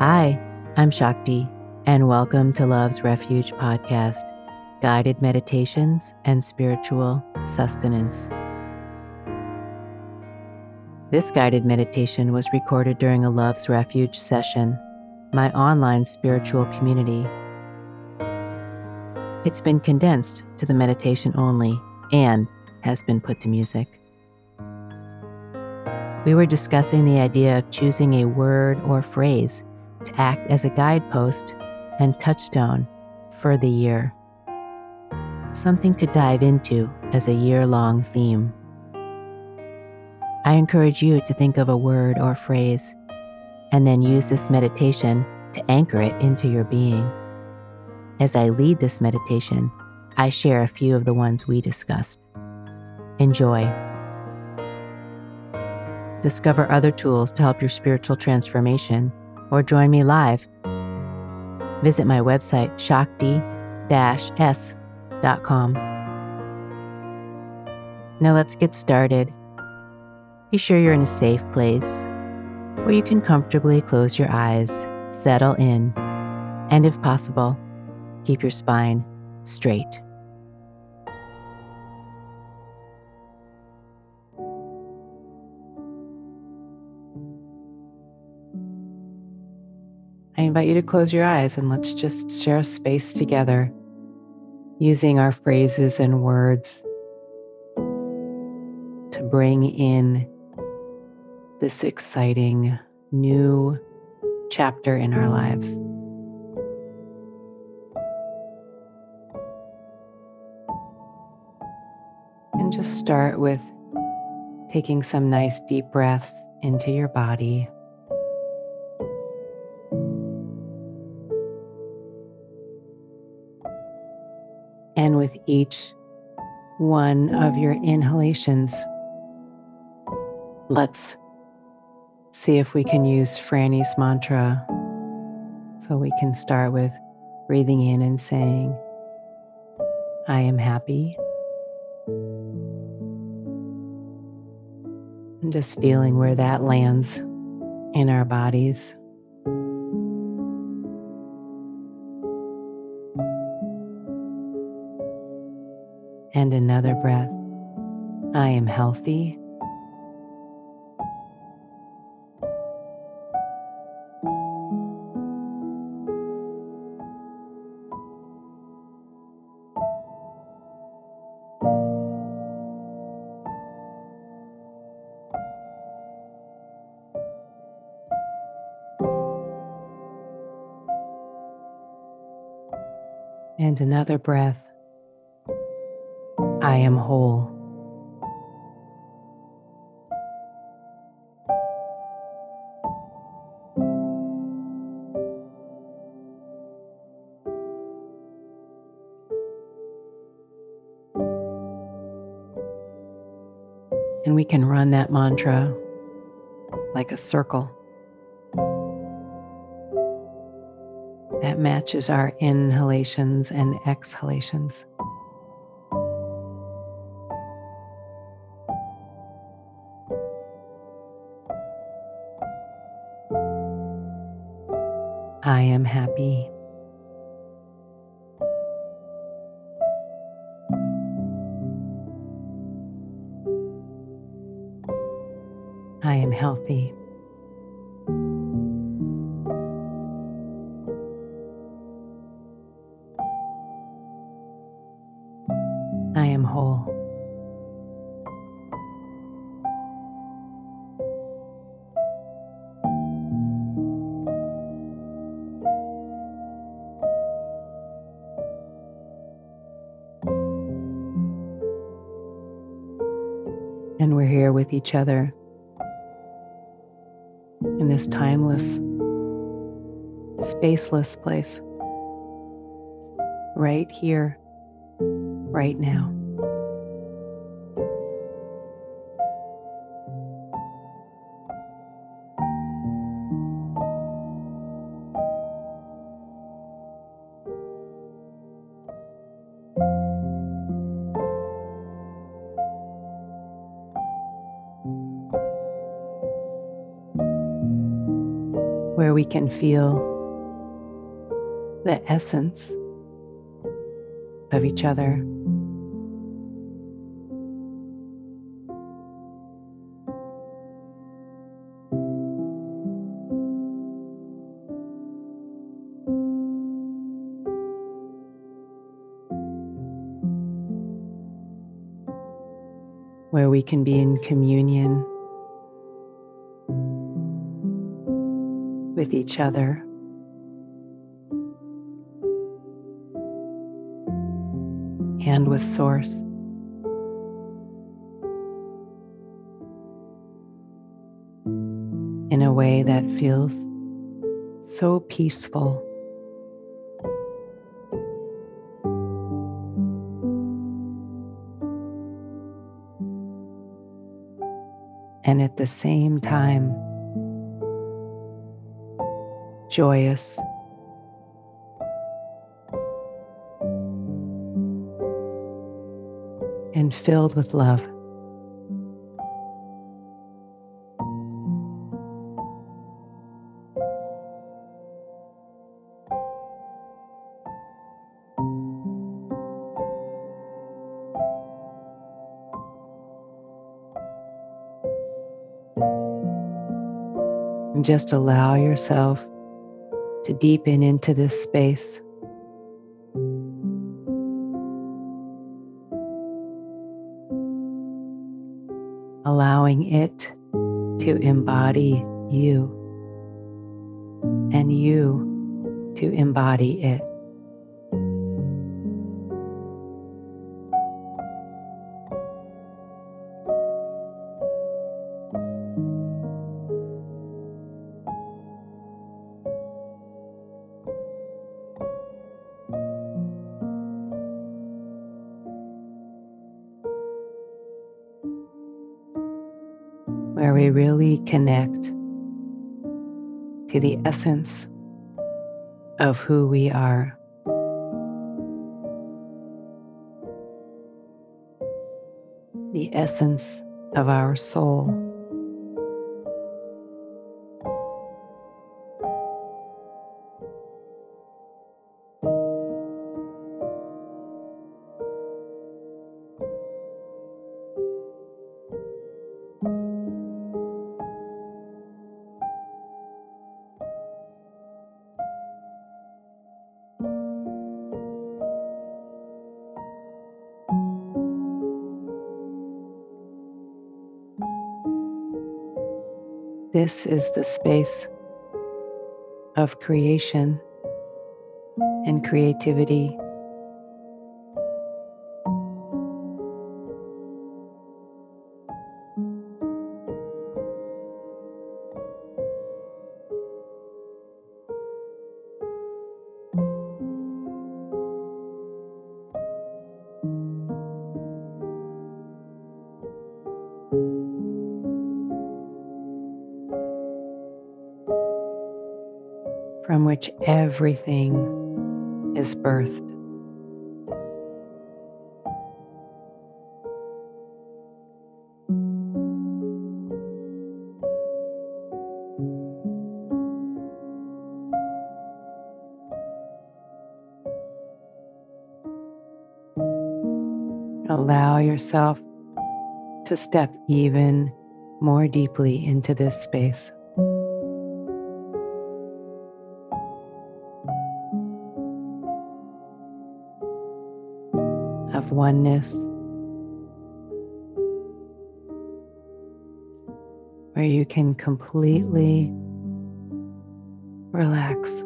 Hi, I'm Shakti, and welcome to Love's Refuge podcast guided meditations and spiritual sustenance. This guided meditation was recorded during a Love's Refuge session, my online spiritual community. It's been condensed to the meditation only and has been put to music. We were discussing the idea of choosing a word or phrase to act as a guidepost and touchstone for the year. Something to dive into as a year long theme. I encourage you to think of a word or phrase and then use this meditation to anchor it into your being. As I lead this meditation, I share a few of the ones we discussed. Enjoy. Discover other tools to help your spiritual transformation or join me live. Visit my website, shakti-s.com. Now let's get started. Be sure you're in a safe place where you can comfortably close your eyes, settle in, and if possible, keep your spine straight. Invite you to close your eyes and let's just share a space together using our phrases and words to bring in this exciting new chapter in our lives. And just start with taking some nice deep breaths into your body. With each one of your inhalations, let's see if we can use Franny's mantra. So we can start with breathing in and saying, I am happy. And just feeling where that lands in our bodies. And another breath. I am healthy. And another breath. I am whole. And we can run that mantra like a circle. That matches our inhalations and exhalations. I am happy. I am healthy. And we're here with each other in this timeless, spaceless place. Right here, right now. Can feel the essence of each other. Where we can be in communion with each other. And with Source. In a way that feels so peaceful. And at the same time, joyous. And filled with love. And just allow yourself to deepen into this space. Allowing it to embody you and you to embody it. We really connect to the essence of who we are. The essence of our soul. This is the space of creation and creativity. From which everything is birthed. Allow yourself to step even more deeply into this space. Oneness, where you can completely relax.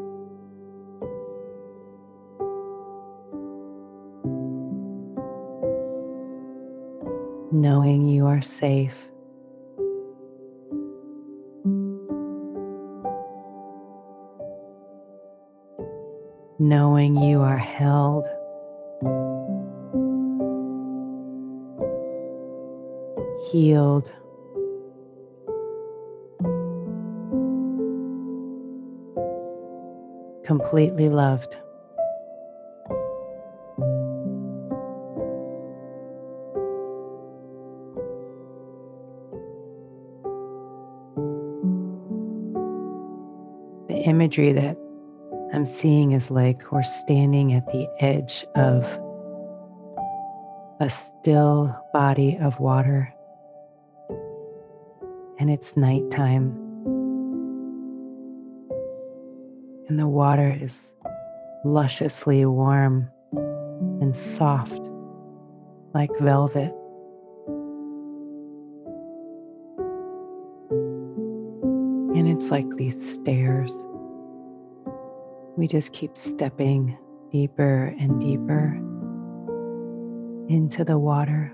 Knowing you are safe. Knowing you are held. Healed. Completely loved. The imagery that I'm seeing is like we're standing at the edge of a still body of water, and it's nighttime. And the water is lusciously warm and soft like velvet. And it's like these stairs. We just keep stepping deeper and deeper into the water.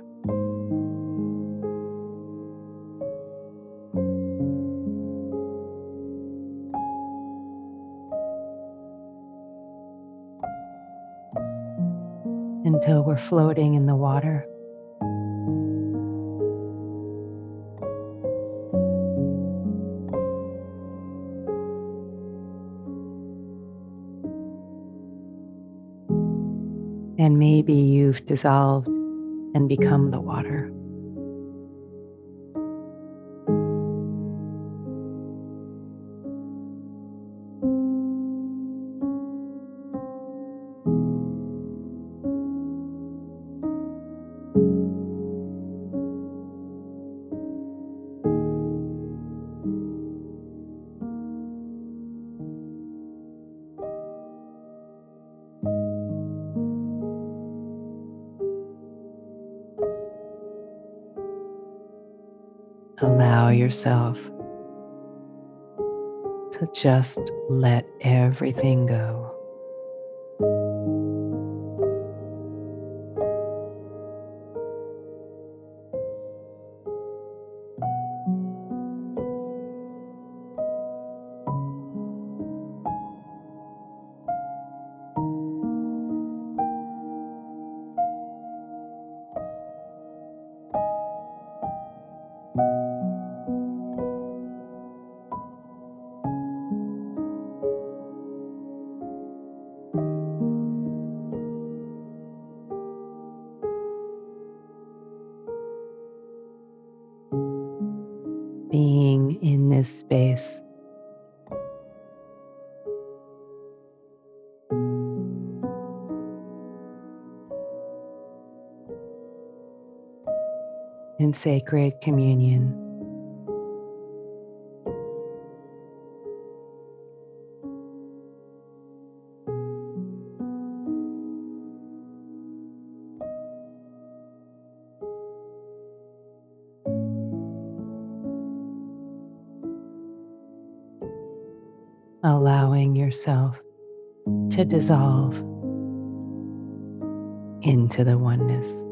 Until we're floating in the water. and maybe you've dissolved and become the water. Allow yourself to just let everything go. In sacred communion. allowing yourself to dissolve into the oneness.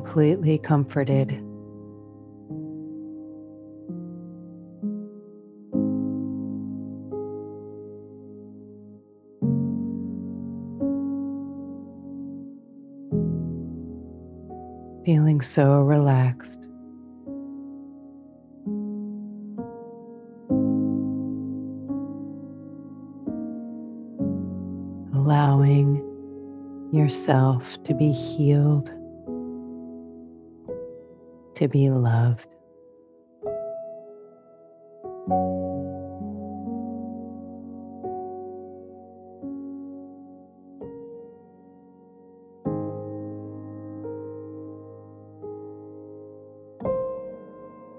Completely comforted. Feeling so relaxed. allowing yourself to be healed to be loved.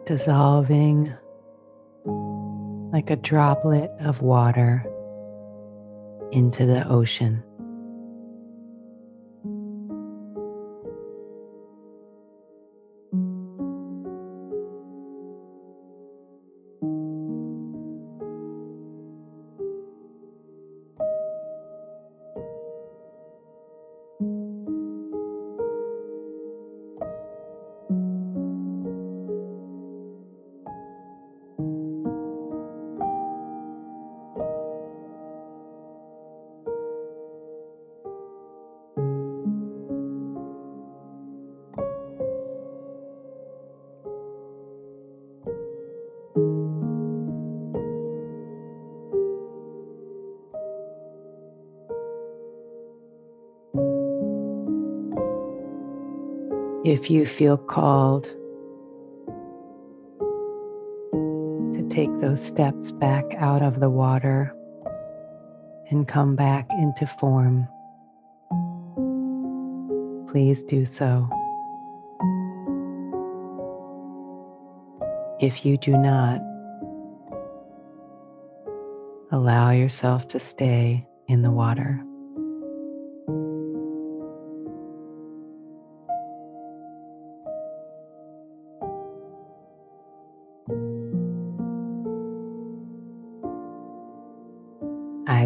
Dissolving like a droplet of water into the ocean. If you feel called to take those steps back out of the water and come back into form, please do so. If you do not, allow yourself to stay in the water.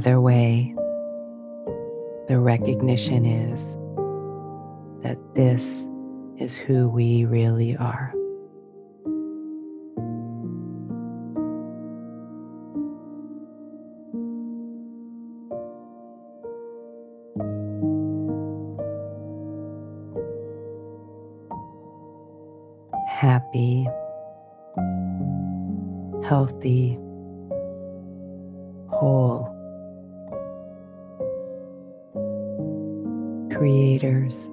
Either way, the recognition is that this is who we really are. Happy, healthy, whole. Creators,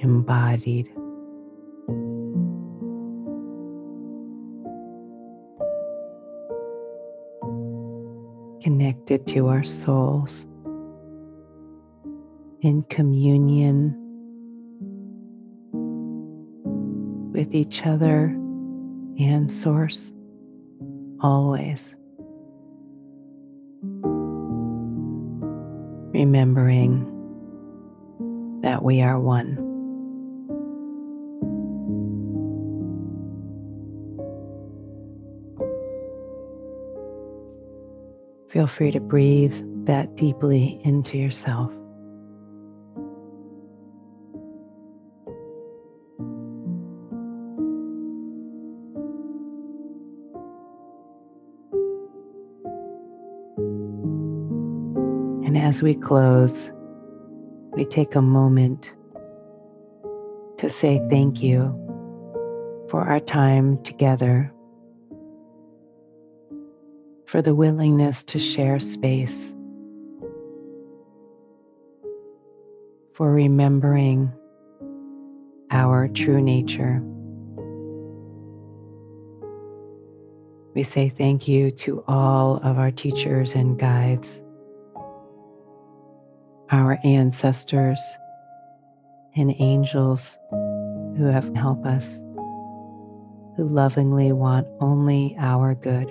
embodied. Connected to our souls in communion with each other and Source always. Remembering that we are one. Feel free to breathe that deeply into yourself. As we close, we take a moment to say thank you for our time together, for the willingness to share space, for remembering our true nature. We say thank you to all of our teachers and guides our ancestors and angels who have helped us, who lovingly want only our good.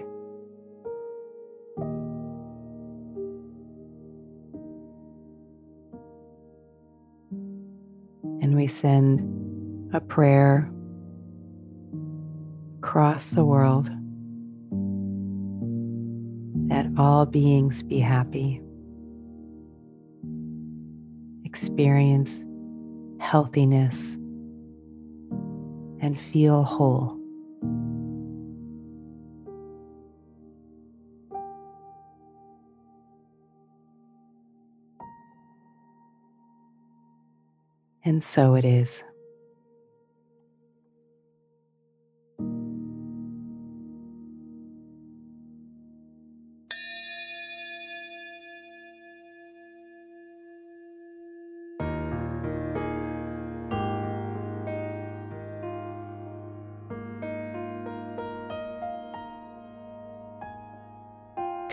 And we send a prayer across the world that all beings be happy experience healthiness and feel whole. And so it is.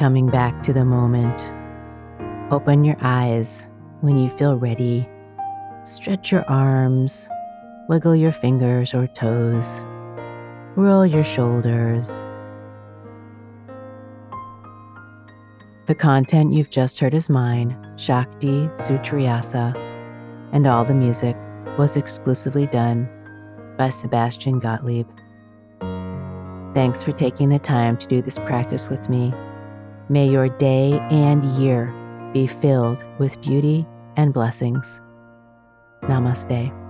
Coming back to the moment. Open your eyes when you feel ready. Stretch your arms, wiggle your fingers or toes, roll your shoulders. The content you've just heard is mine, Shakti Sutriyasa, and all the music was exclusively done by Sebastian Gottlieb. Thanks for taking the time to do this practice with me. May your day and year be filled with beauty and blessings. Namaste.